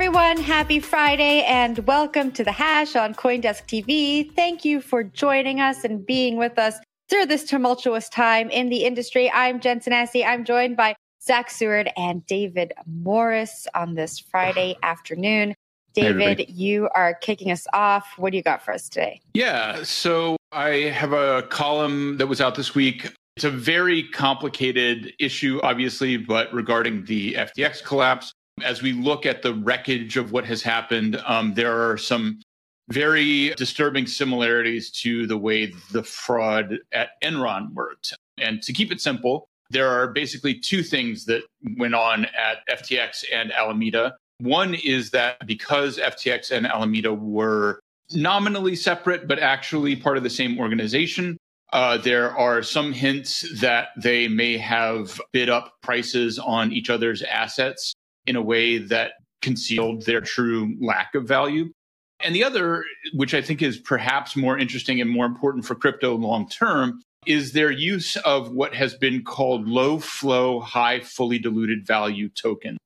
Everyone. Happy Friday and welcome to the Hash on Coindesk TV. Thank you for joining us and being with us through this tumultuous time in the industry. I'm Jen Sanasie. I'm joined by Zach Seward and David Morris on this Friday afternoon. David, you are kicking us off. What do you got for us today? Yeah, so I have a column that was out this week. It's a very complicated issue, obviously, but regarding the FTX collapse, as we look at the wreckage of what has happened, um, there are some very disturbing similarities to the way the fraud at Enron worked. And to keep it simple, there are basically two things that went on at FTX and Alameda. One is that because FTX and Alameda were nominally separate, but actually part of the same organization, uh, there are some hints that they may have bid up prices on each other's assets in a way that concealed their true lack of value. And the other, which I think is perhaps more interesting and more important for crypto long term, is their use of what has been called low float, high fully diluted value token.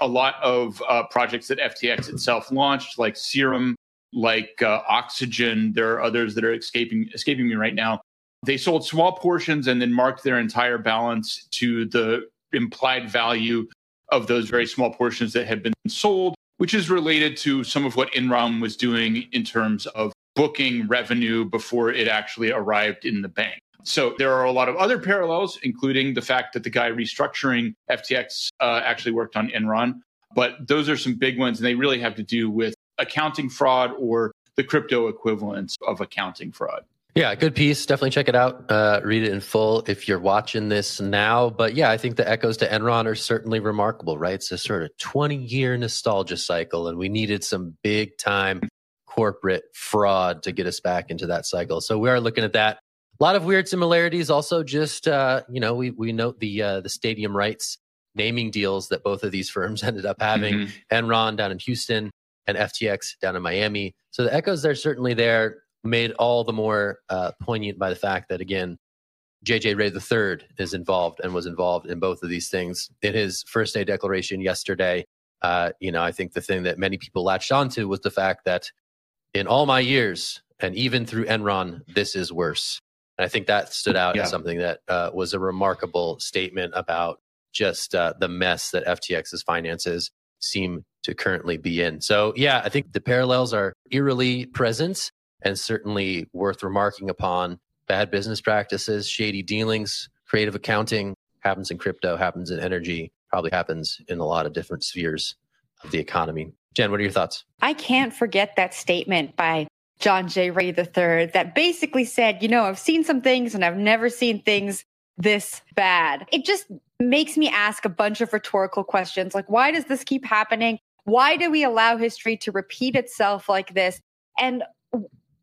A lot of uh, projects that FTX itself launched, like Serum, like uh, Oxygen, there are others that are escaping escaping me right now. They sold small portions and then marked their entire balance to the implied value of those very small portions that had been sold which is related to some of what Enron was doing in terms of booking revenue before it actually arrived in the bank. So there are a lot of other parallels, including the fact that the guy restructuring FTX uh, actually worked on Enron. But those are some big ones, and they really have to do with accounting fraud or the crypto equivalents of accounting fraud. Yeah, good piece. Definitely check it out. Uh, read it in full if you're watching this now. But yeah, I think the echoes to Enron are certainly remarkable, right? It's a sort of 20 year nostalgia cycle, and we needed some big time corporate fraud to get us back into that cycle. So we are looking at that. A lot of weird similarities. Also, just uh, you know, we we note the uh, the stadium rights naming deals that both of these firms ended up having. Mm-hmm. Enron down in Houston and FTX down in Miami. So the echoes are certainly there made all the more uh, poignant by the fact that again JJ Ray III is involved and was involved in both of these things in his first day declaration yesterday. Uh, you know, I think the thing that many people latched onto was the fact that in all my years and even through Enron, this is worse. And I think that stood out yeah. as something that uh, was a remarkable statement about just uh, the mess that FTX's finances seem to currently be in. So, yeah, I think the parallels are eerily present and certainly worth remarking upon. Bad business practices, shady dealings, creative accounting happens in crypto, happens in energy, probably happens in a lot of different spheres of the economy. Jen, what are your thoughts? I can't forget that statement by John J. Ray III that basically said, you know, I've seen some things and I've never seen things this bad. It just makes me ask a bunch of rhetorical questions like, why does this keep happening? Why do we allow history to repeat itself like this? And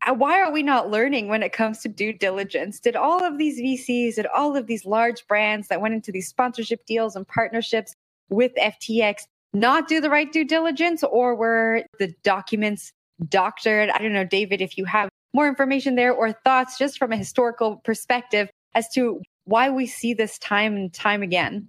why are we not learning when it comes to due diligence? Did all of these VCs, did all of these large brands that went into these sponsorship deals and partnerships, with FTX not do the right due diligence or were the documents doctored? I don't know, David, if you have more information there or thoughts just from a historical perspective as to why we see this time and time again.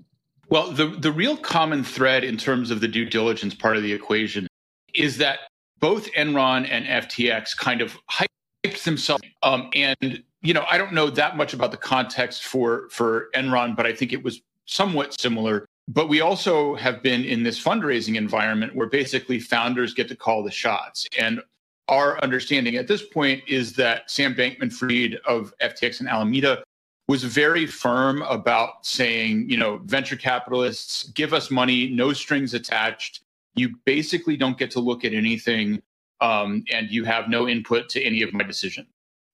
Well, the, the real common thread in terms of the due diligence part of the equation is that both Enron and FTX kind of hyped themselves. Um, and, you know, I don't know that much about the context for, for Enron, but I think it was somewhat similar. But we also have been in this fundraising environment where basically founders get to call the shots. And our understanding at this point is that Sam Bankman Fried of FTX and Alameda was very firm about saying, you know, venture capitalists give us money, no strings attached. You basically don't get to look at anything, um, and you have no input to any of my decision.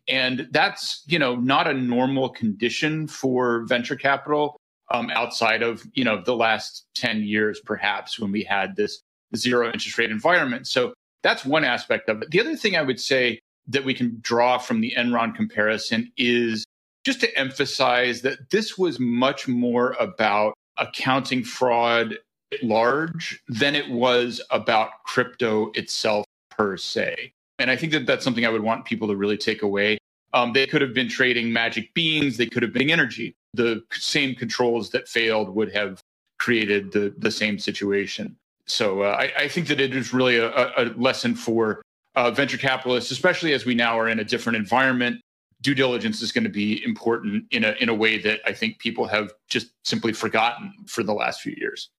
And that's, you know, not a normal condition for venture capital um, outside of, you know, the last 10 years, perhaps, when we had this zero interest rate environment. So that's one aspect of it. The other thing I would say that we can draw from the Enron comparison is just to emphasize that this was much more about accounting fraud large than it was about crypto itself per se. And I think that that's something I would want people to really take away. Um, they could have been trading magic beans, they could have been energy. The same controls that failed would have created the, the same situation. So uh, I, I, think that it is really a, a lesson for uh, venture capitalists, especially as we now are in a different environment due diligence is going to be important in a in a way that I think people have just simply forgotten for the last few years.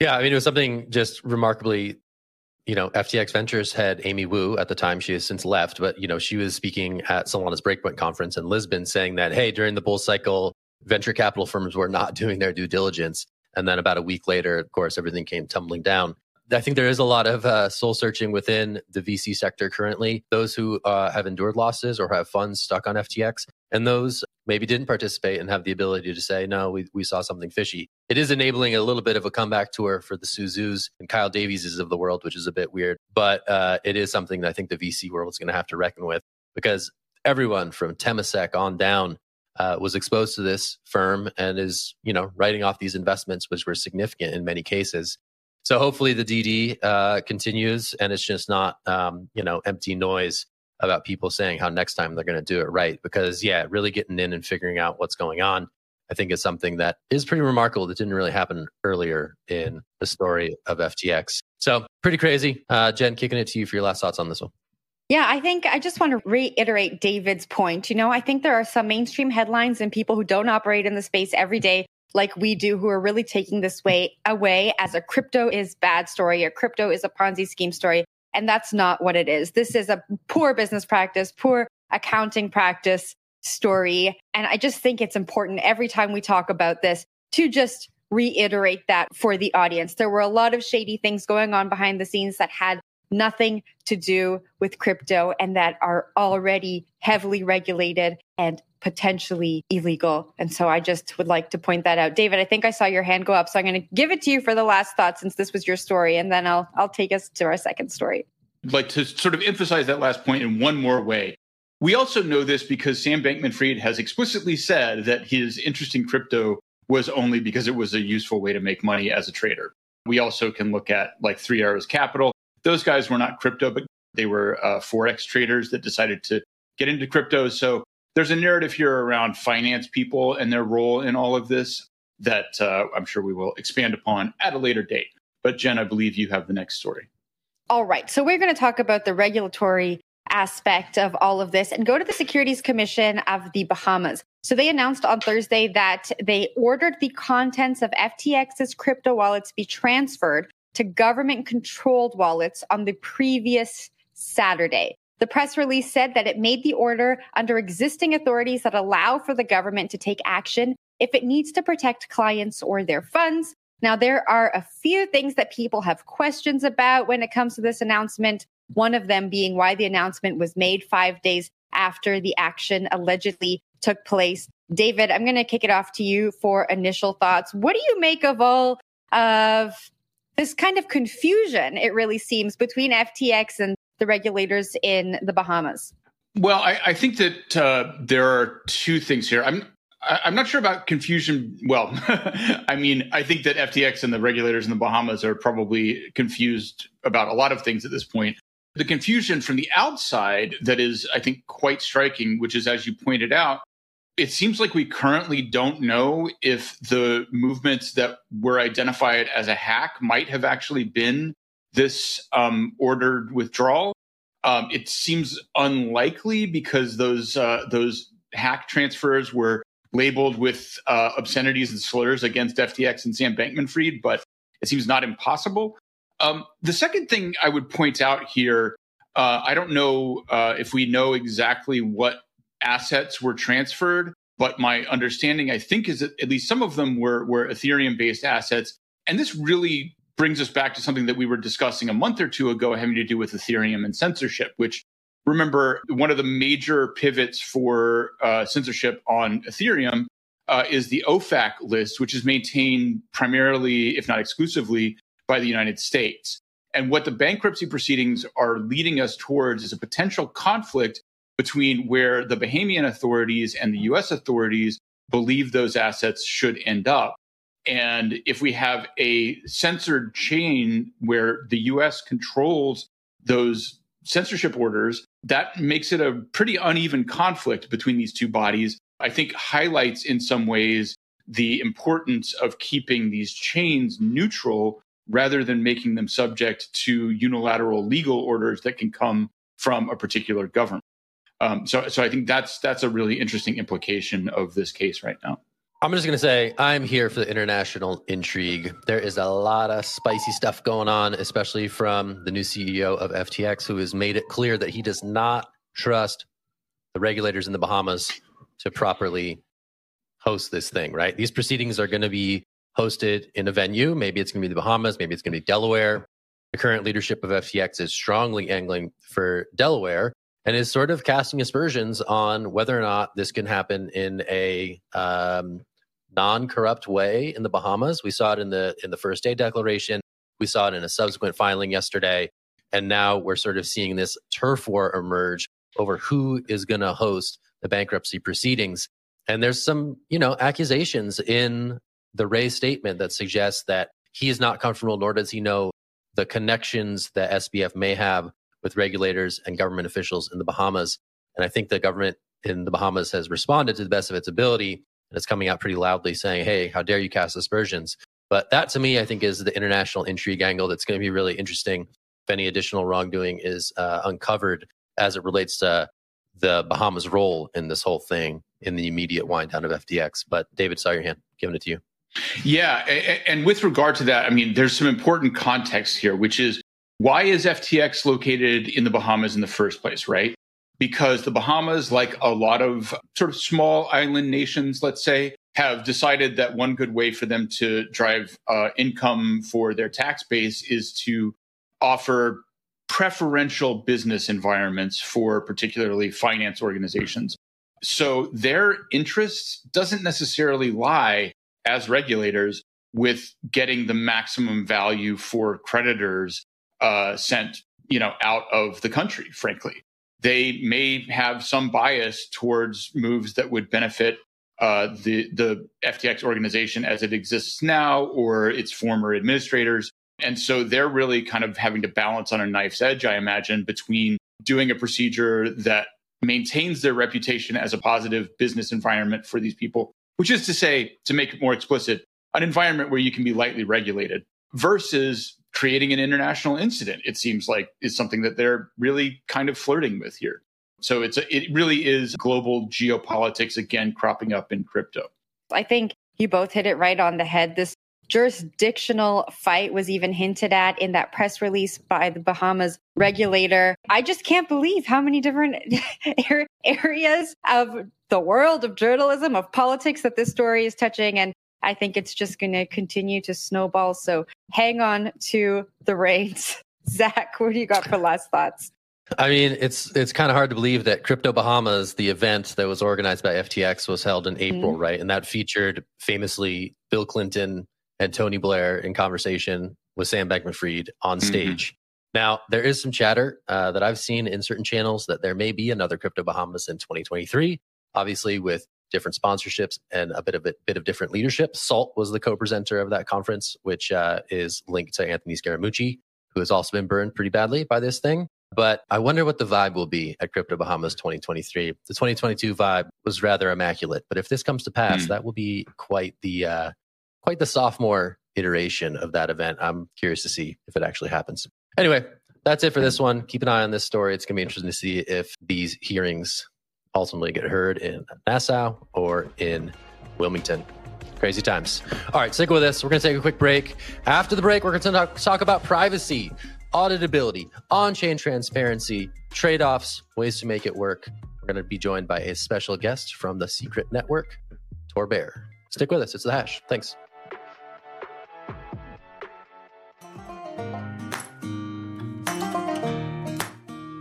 Yeah, I mean it was something just remarkably you know, FTX Ventures had Amy Wu at the time. She has since left, but you know, she was speaking at Solana's Breakpoint conference in Lisbon, saying that hey, during the bull cycle, venture capital firms were not doing their due diligence, and then about a week later, of course, everything came tumbling down. I think there is a lot of uh, soul searching within the VC sector currently. Those who uh, have endured losses or have funds stuck on FTX, and those maybe didn't participate and have the ability to say, no, we, we saw something fishy. It is enabling a little bit of a comeback tour for the Su Zhus and Kyle Davieses of the world, which is a bit weird. But uh, it is something that I think the VC world is going to have to reckon with because everyone from Temasek on down uh, was exposed to this firm and is, you know, writing off these investments, which were significant in many cases. So hopefully the DD uh, continues and it's just not, um, you know, empty noise about people saying how next time they're going to do it right. Because yeah, really getting in and figuring out what's going on, I think is something that is pretty remarkable. That didn't really happen earlier in the story of FTX. So pretty crazy. Uh, Jen, kicking it to you for your last thoughts on this one. Yeah, I think I just want to reiterate David's point. You know, I think there are some mainstream headlines and people who don't operate in the space every day like we do who are really taking this way away as a crypto is bad story, a crypto is a Ponzi scheme story. And that's not what it is. This is a poor business practice, poor accounting practice story. And I just think it's important every time we talk about this to just reiterate that for the audience. There were a lot of shady things going on behind the scenes that had nothing to do with crypto and that are already heavily regulated and potentially illegal. And so I just would like to point that out. David, I think I saw your hand go up, so I'm going to give it to you for the last thought since this was your story and then I'll I'll take us to our second story. Like to sort of emphasize that last point in one more way. We also know this because Sam Bankman Fried has explicitly said that his interest in crypto was only because it was a useful way to make money as a trader. We also can look at like Three Arrows Capital. Those guys were not crypto, but they were uh, Forex traders that decided to get into crypto. So there's a narrative here around finance people and their role in all of this that uh, I'm sure we will expand upon at a later date. But Jen, I believe you have the next story. All right. So we're going to talk about the regulatory aspect of all of this and go to the Securities Commission of the Bahamas. So they announced on Thursday that they ordered the contents of FTX's crypto wallets be transferred to government controlled wallets on the previous Saturday. The press release said that it made the order under existing authorities that allow for the government to take action if it needs to protect clients or their funds. Now, there are a few things that people have questions about when it comes to this announcement. One of them being why the announcement was made five days after the action allegedly took place. David, I'm going to kick it off to you for initial thoughts. What do you make of all of this kind of confusion, it really seems, between FTX and the regulators in the Bahamas? Well, I, I think that uh, there are two things here. I'm I'm not sure about confusion. Well, I mean, I think that FTX and the regulators in the Bahamas are probably confused about a lot of things at this point. The confusion from the outside that is, I think, quite striking, which is, as you pointed out, it seems like we currently don't know if the movements that were identified as a hack might have actually been this um, ordered withdrawal. Um, it seems unlikely because those uh, those hack transfers were labeled with uh, obscenities and slurs against FTX and Sam Bankman Fried, but it seems not impossible. Um, the second thing I would point out here uh, I don't know uh, if we know exactly what assets were transferred, but my understanding, I think, is that at least some of them were, were Ethereum based assets. And this really brings us back to something that we were discussing a month or two ago having to do with Ethereum and censorship, which remember one of the major pivots for uh, censorship on Ethereum uh, is the OFAC list, which is maintained primarily, if not exclusively, by the United States. And what the bankruptcy proceedings are leading us towards is a potential conflict between where the Bahamian authorities and the US authorities believe those assets should end up. And if we have a censored chain where the US controls those censorship orders, that makes it a pretty uneven conflict between these two bodies. I think highlights in some ways the importance of keeping these chains neutral rather than making them subject to unilateral legal orders that can come from a particular government. Um, so, so I think that's that's a really interesting implication of this case right now. I'm just going to say I'm here for the international intrigue. There is a lot of spicy stuff going on, especially from the new CEO of FTX, who has made it clear that he does not trust the regulators in the Bahamas to properly host this thing, right? These proceedings are going to be hosted in a venue. Maybe it's going to be the Bahamas, maybe it's going to be Delaware. The current leadership of FTX is strongly angling for Delaware and is sort of casting aspersions on whether or not this can happen in a um, non-corrupt way in the Bahamas. We saw it in the in the first day declaration. We saw it in a subsequent filing yesterday, and now we're sort of seeing this turf war emerge over who is going to host the bankruptcy proceedings. And there's some, you know, accusations in the Ray statement that suggests that he is not comfortable, nor does he know the connections that SBF may have with regulators and government officials in the Bahamas. And I think the government in the Bahamas has responded to the best of its ability and it's coming out pretty loudly saying, hey, how dare you cast aspersions? But that to me, I think, is the international intrigue angle that's going to be really interesting if any additional wrongdoing is uh, uncovered as it relates to the Bahamas' role in this whole thing in the immediate wind down of FTX. But David, saw your hand, giving it to you. Yeah. And with regard to that, I mean, there's some important context here, which is why is FTX located in the Bahamas in the first place, right? Because the Bahamas, like a lot of sort of small island nations, let's say, have decided that one good way for them to drive uh, income for their tax base is to offer preferential business environments for particularly finance organizations. So their interests doesn't necessarily lie as regulators with getting the maximum value for creditors uh, sent you know out of the country. Frankly, they may have some bias towards moves that would benefit uh, the the FTX organization as it exists now or its former administrators. And so they're really kind of having to balance on a knife's edge, I imagine, between doing a procedure that maintains their reputation as a positive business environment for these people, which is to say, to make it more explicit, an environment where you can be lightly regulated versus creating an international incident, it seems like is something that they're really kind of flirting with here. So it's a, it really is global geopolitics again cropping up in crypto. I think you both hit it right on the head. This jurisdictional fight was even hinted at in that press release by the Bahamas regulator. I just can't believe how many different areas of the world of journalism, of politics that this story is touching. And I think it's just going to continue to snowball. So hang on to the reins. Zach, what do you got for last thoughts? I mean, it's it's kind of hard to believe that Crypto Bahamas, the event that was organized by FTX, was held in April, mm-hmm. right? And that featured famously Bill Clinton and Tony Blair in conversation with Sam Bankman-Fried on mm-hmm. stage. Mm-hmm. Now, there is some chatter uh, that I've seen in certain channels that there may be another Crypto Bahamas in 2023. Obviously, with different sponsorships and a bit of a bit of different leadership. Salt was the co-presenter of that conference, which uh, is linked to Anthony Scaramucci, who has also been burned pretty badly by this thing. But I wonder what the vibe will be at Crypto Bahamas 2023. The 2022 vibe was rather immaculate, but if this comes to pass, mm. that will be quite the uh, quite the sophomore iteration of that event. I'm curious to see if it actually happens. Anyway, that's it for this one. Keep an eye on this story. It's going to be interesting to see if these hearings ultimately get heard in Nassau or in Wilmington. Crazy times. All right, stick with us. We're going to take a quick break. After the break, we're going to talk, talk about privacy, auditability, on chain transparency, trade offs, ways to make it work. We're going to be joined by a special guest from the Secret Network, Tor Bair. Stick with us. It's the hash. Thanks.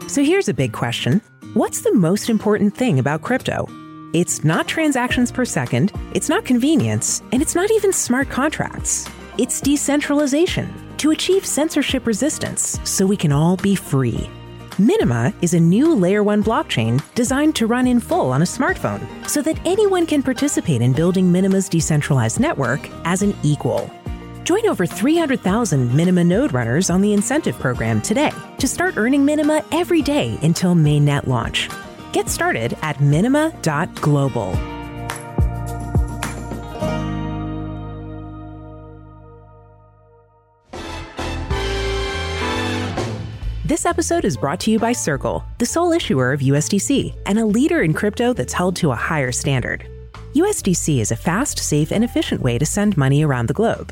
So here's a big question What's the most important thing about crypto? It's not transactions per second, it's not convenience, and it's not even smart contracts. It's decentralization to achieve censorship resistance so we can all be free. Minima is a new layer 1 blockchain designed to run in full on a smartphone so that anyone can participate in building Minima's decentralized network as an equal. Join over 300,000 Minima node runners on the incentive program today to start earning Minima every day until mainnet launch. Get started at minima.global. This episode is brought to you by Circle, the sole issuer of USDC and a leader in crypto that's held to a higher standard. USDC is a fast, safe, and efficient way to send money around the globe.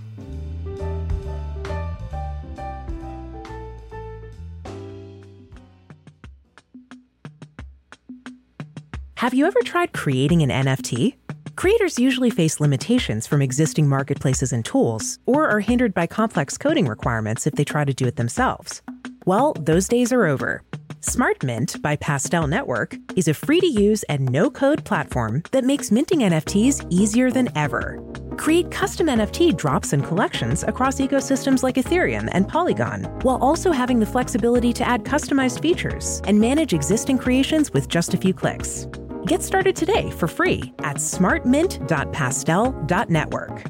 Have you ever tried creating an NFT? Creators usually face limitations from existing marketplaces and tools, or are hindered by complex coding requirements if they try to do it themselves. Well, those days are over. SmartMint by Pastel Network is a free to use and no code platform that makes minting NFTs easier than ever. Create custom NFT drops and collections across ecosystems like Ethereum and Polygon, while also having the flexibility to add customized features and manage existing creations with just a few clicks. Get started today for free at smartmint.pastel.network.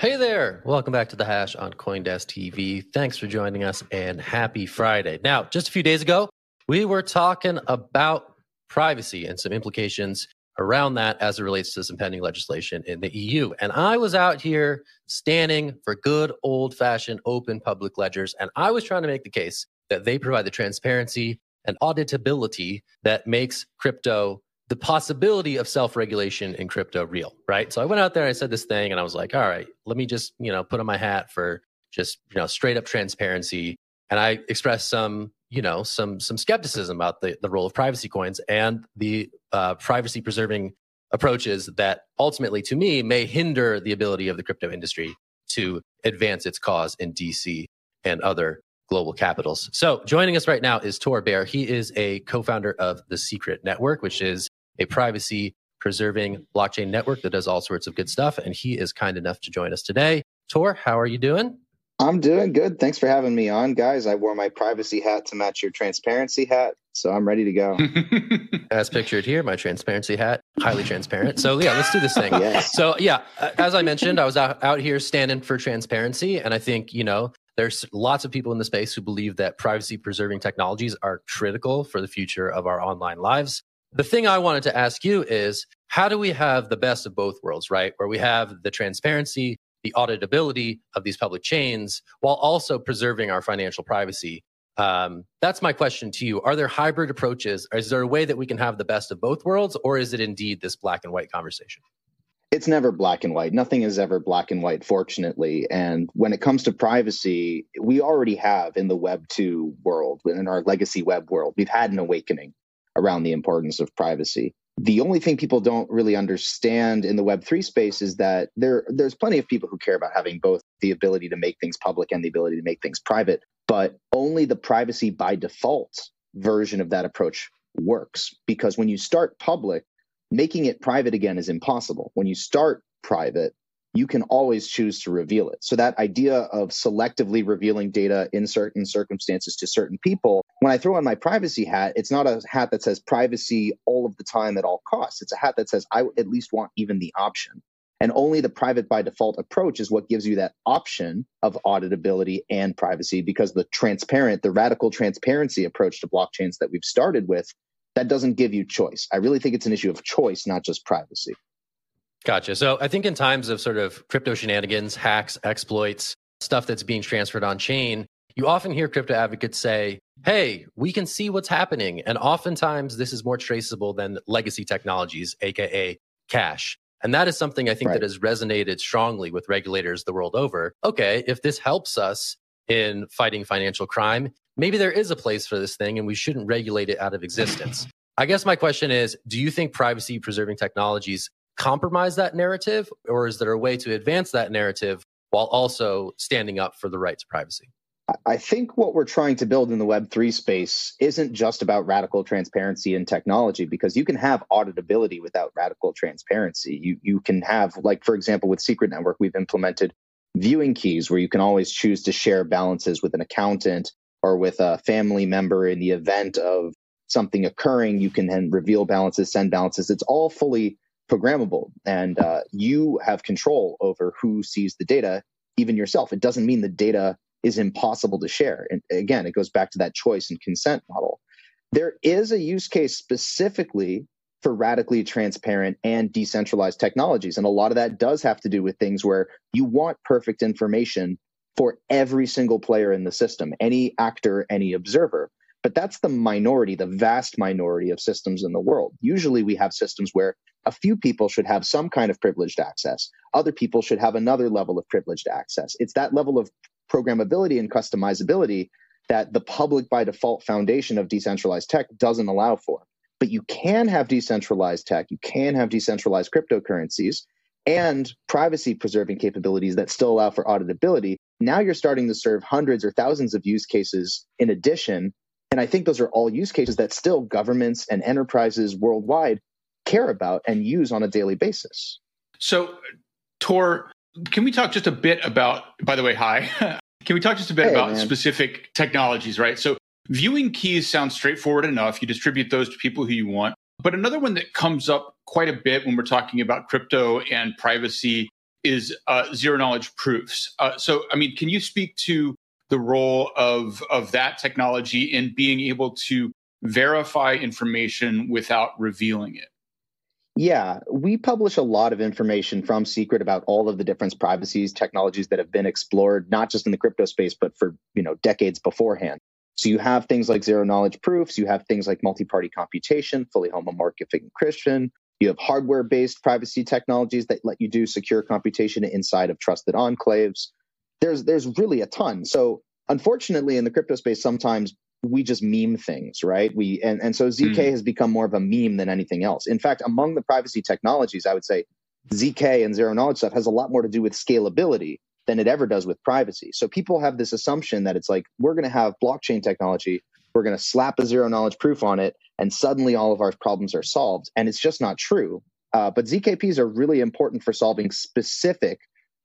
Hey there. Welcome back to the hash on Coindesk TV. Thanks for joining us and happy Friday. Now, just a few days ago, we were talking about privacy and some implications around that as it relates to some pending legislation in the EU. And I was out here standing for good old fashioned open public ledgers. And I was trying to make the case that they provide the transparency and auditability that makes crypto the possibility of self-regulation in crypto real, right? So I went out there and I said this thing and I was like, all right, let me just, you know, put on my hat for just, you know, straight up transparency. And I expressed some, you know, some some skepticism about the, the role of privacy coins and the uh, privacy preserving approaches that ultimately to me may hinder the ability of the crypto industry to advance its cause in DC and other global capitals. So joining us right now is Tor Bair. He is a co-founder of the Secret Network, which is a privacy preserving blockchain network that does all sorts of good stuff. And he is kind enough to join us today. Tor, how are you doing? I'm doing good. Thanks for having me on, guys. I wore my privacy hat to match your transparency hat, so I'm ready to go. As pictured here, my transparency hat, highly transparent. So yeah, let's do this thing. yes. So yeah, as I mentioned, I was out, out here standing for transparency, and I think you know there's lots of people in the space who believe that privacy preserving technologies are critical for the future of our online lives. The thing I wanted to ask you is how do we have the best of both worlds, right? Where we have the transparency, the auditability of these public chains while also preserving our financial privacy. Um, that's my question to you. Are there hybrid approaches? Is there a way that we can have the best of both worlds, or is it indeed this black and white conversation? It's never black and white. Nothing is ever black and white, fortunately. And when it comes to privacy, we already have in the Web 2 world, in our legacy web world, we've had an awakening around the importance of privacy. the only thing people don't really understand in the web3 space is that there there's plenty of people who care about having both the ability to make things public and the ability to make things private but only the privacy by default version of that approach works because when you start public making it private again is impossible when you start private you can always choose to reveal it. So that idea of selectively revealing data in certain circumstances to certain people, when I throw on my privacy hat, it's not a hat that says privacy all of the time at all costs. It's a hat that says I at least want even the option. And only the private by default approach is what gives you that option of auditability and privacy because the transparent, the radical transparency approach to blockchains that we've started with, that doesn't give you choice. I really think it's an issue of choice, not just privacy. Gotcha. So I think in times of sort of crypto shenanigans, hacks, exploits, stuff that's being transferred on chain, you often hear crypto advocates say, hey, we can see what's happening. And oftentimes this is more traceable than legacy technologies, AKA cash. And that is something I think right. that has resonated strongly with regulators the world over. Okay, if this helps us in fighting financial crime, maybe there is a place for this thing and we shouldn't regulate it out of existence. I guess my question is do you think privacy preserving technologies compromise that narrative, or is there a way to advance that narrative while also standing up for the right to privacy? I think what we're trying to build in the Web3 space isn't just about radical transparency in technology, because you can have auditability without radical transparency. You, you can have, like, for example, with Secret Network, we've implemented viewing keys where you can always choose to share balances with an accountant or with a family member in the event of something occurring. You can then reveal balances, send balances. It's all fully programmable and uh, you have control over who sees the data even yourself it doesn't mean the data is impossible to share and again it goes back to that choice and consent model there is a use case specifically for radically transparent and decentralized technologies and a lot of that does have to do with things where you want perfect information for every single player in the system any actor any observer but that's the minority, the vast minority of systems in the world. Usually we have systems where a few people should have some kind of privileged access. Other people should have another level of privileged access. It's that level of programmability and customizability that the public by default foundation of decentralized tech doesn't allow for. But you can have decentralized tech, you can have decentralized cryptocurrencies and privacy preserving capabilities that still allow for auditability. Now you're starting to serve hundreds or thousands of use cases in addition and I think those are all use cases that still governments and enterprises worldwide care about and use on a daily basis. So, Tor, can we talk just a bit about, by the way, hi. can we talk just a bit hey, about man. specific technologies, right? So, viewing keys sounds straightforward enough. You distribute those to people who you want. But another one that comes up quite a bit when we're talking about crypto and privacy is uh, zero knowledge proofs. Uh, so, I mean, can you speak to the role of of that technology in being able to verify information without revealing it yeah, we publish a lot of information from Secret about all of the different privacies technologies that have been explored, not just in the crypto space, but for you know decades beforehand. So you have things like zero knowledge proofs, you have things like multi-party computation, fully homomorphic encryption. You have hardware-based privacy technologies that let you do secure computation inside of trusted enclaves there's there's really a ton. So unfortunately, in the crypto space, sometimes we just meme things, right? We and and so zk mm. has become more of a meme than anything else. In fact, among the privacy technologies, I would say zk and zero knowledge stuff has a lot more to do with scalability than it ever does with privacy. So people have this assumption that it's like we're going to have blockchain technology, we're going to slap a zero knowledge proof on it, and suddenly all of our problems are solved. And it's just not true. Uh, but ZKPs are really important for solving specific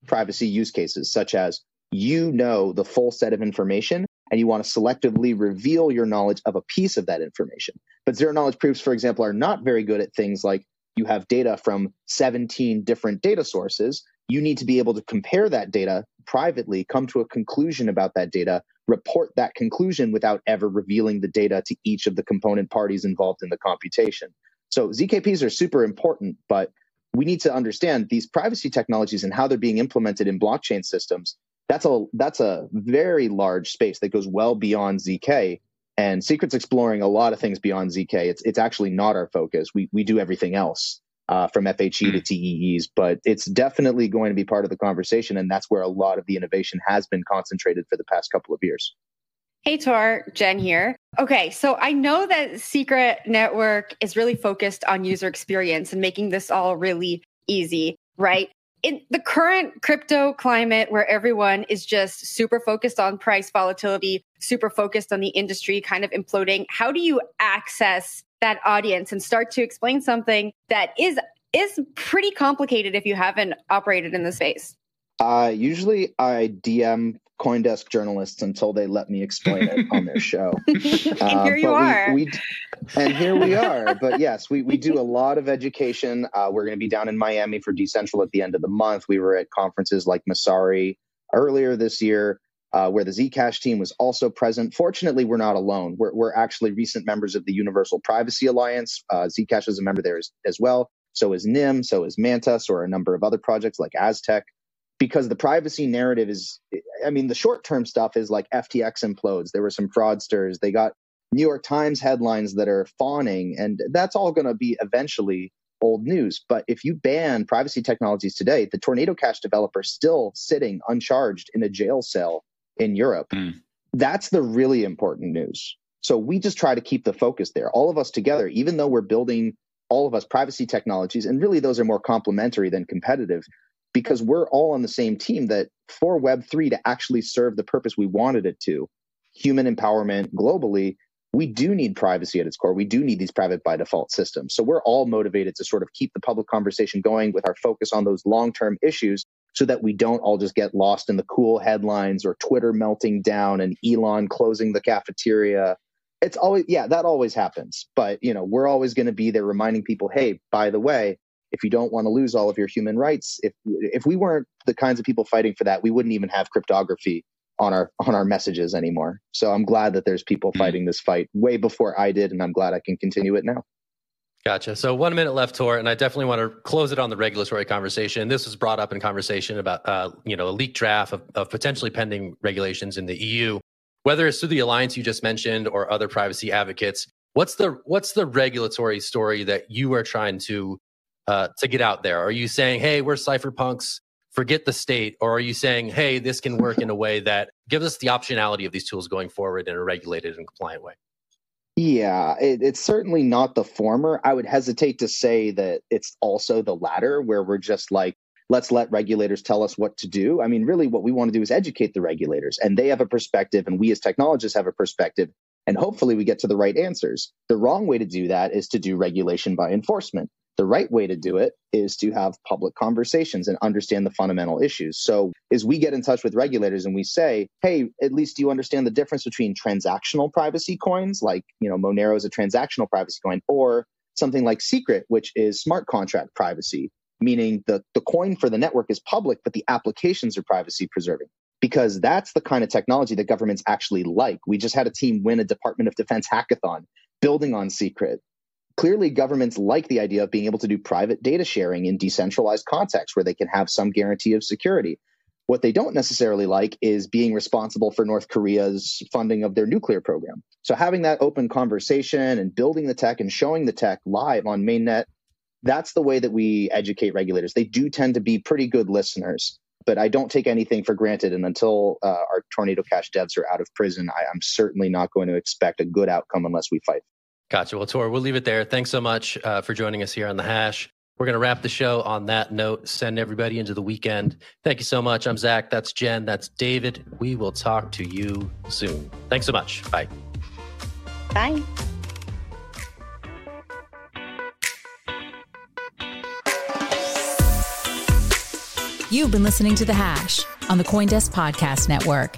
privacy use cases, such as you know the full set of information and you want to selectively reveal your knowledge of a piece of that information. But zero knowledge proofs, for example, are not very good at things like you have data from 17 different data sources. You need to be able to compare that data privately, come to a conclusion about that data, report that conclusion without ever revealing the data to each of the component parties involved in the computation. So ZKPs are super important, but we need to understand these privacy technologies and how they're being implemented in blockchain systems. That's a that's a very large space that goes well beyond zk. And Secret's exploring a lot of things beyond zk. It's it's actually not our focus. We we do everything else. Uh, from FHE to TEEs, but it's definitely going to be part of the conversation. And that's where a lot of the innovation has been concentrated for the past couple of years. Hey, Tor, Jen here. Okay, so I know that Secret Network is really focused on user experience and making this all really easy, right? In the current crypto climate where everyone is just super focused on price volatility, super focused on the industry kind of imploding, how do you access that audience and start to explain something that is is pretty complicated if you haven't operated in the space? Uh, usually I DM Coindesk journalists until they let me explain it on their show. and uh, here you are. We, we, and here we are. But yes, we, we do a lot of education. Uh, we're going to be down in Miami for Decentral at the end of the month. We were at conferences like Messari earlier this year. Uh, where the Zcash team was also present. Fortunately, we're not alone. We're, we're actually recent members of the Universal Privacy Alliance. Uh, Zcash is a member there as, as well. So is Nym, so is Mantas, or a number of other projects like Aztec because the privacy narrative is i mean the short term stuff is like ftx implodes. There were some fraudsters. They got new york times headlines that are fawning and that's all going to be eventually old news. But if you ban privacy technologies today the tornado cash developer still sitting uncharged in a jail cell in europe. Mm. that's the really important news. So we just try to keep the focus there. All of us together even though we're building all of us privacy technologies and really those are more complementary than competitive because we're all on the same team that for Web3 to actually serve the purpose we wanted it to, human empowerment globally, we do need privacy at its core. We do need these private by default systems. So we're all motivated to sort of keep the public conversation going with our focus on those long term issues so that we don't all just get lost in the cool headlines or Twitter melting down and Elon closing the cafeteria. It's always, yeah, that always happens. But, you know, we're always going to be there reminding people, hey, by the way, if you don't want to lose all of your human rights if if we weren't the kinds of people fighting for that we wouldn't even have cryptography on our on our messages anymore so i'm glad that there's people mm-hmm. fighting this fight way before i did and i'm glad i can continue it now Gotcha. So one minute left, Tor, and I definitely want to close it on the regulatory conversation. This was brought up in conversation about, uh, you know, a leaked draft of, of potentially pending regulations in the EU. Whether it's through the alliance you just mentioned or other privacy advocates, what's the what's the regulatory story that you are trying to uh, to get out there? Are you saying, hey, we're cypherpunks, forget the state? Or are you saying, hey, this can work in a way that gives us the optionality of these tools going forward in a regulated and compliant way? Yeah, it, it's certainly not the former. I would hesitate to say that it's also the latter, where we're just like, let's let regulators tell us what to do. I mean, really, what we want to do is educate the regulators, and they have a perspective, and we as technologists have a perspective, and hopefully we get to the right answers. The wrong way to do that is to do regulation by enforcement. The right way to do it is to have public conversations and understand the fundamental issues. So, as we get in touch with regulators and we say, hey, at least do you understand the difference between transactional privacy coins, like, you know, Monero is a transactional privacy coin, or something like Secret, which is smart contract privacy, meaning the, the coin for the network is public, but the applications are privacy preserving because that's the kind of technology that governments actually like. We just had a team win a Department of Defense hackathon building on Secret clearly governments like the idea of being able to do private data sharing in decentralized contexts where they can have some guarantee of security. What they don't necessarily like is being responsible for North Korea's funding of their nuclear program. So having that open conversation and building the tech and showing the tech live on mainnet, that's the way that we educate regulators. They do tend to be pretty good listeners, but I don't take anything for granted. And until uh, our Tornado Cash devs are out of prison, I, I'm certainly not going to expect a good outcome unless we fight. Gotcha. Well, Tor, we'll leave it there. Thanks so much uh, for joining us here on the hash. We're going to wrap the show on that note, send everybody into the weekend. Thank you so much. I'm Zach. That's Jen. That's David. We will talk to you soon. Thanks so much. Bye. Bye. You've been listening to The Hash on the Coindesk Podcast Network.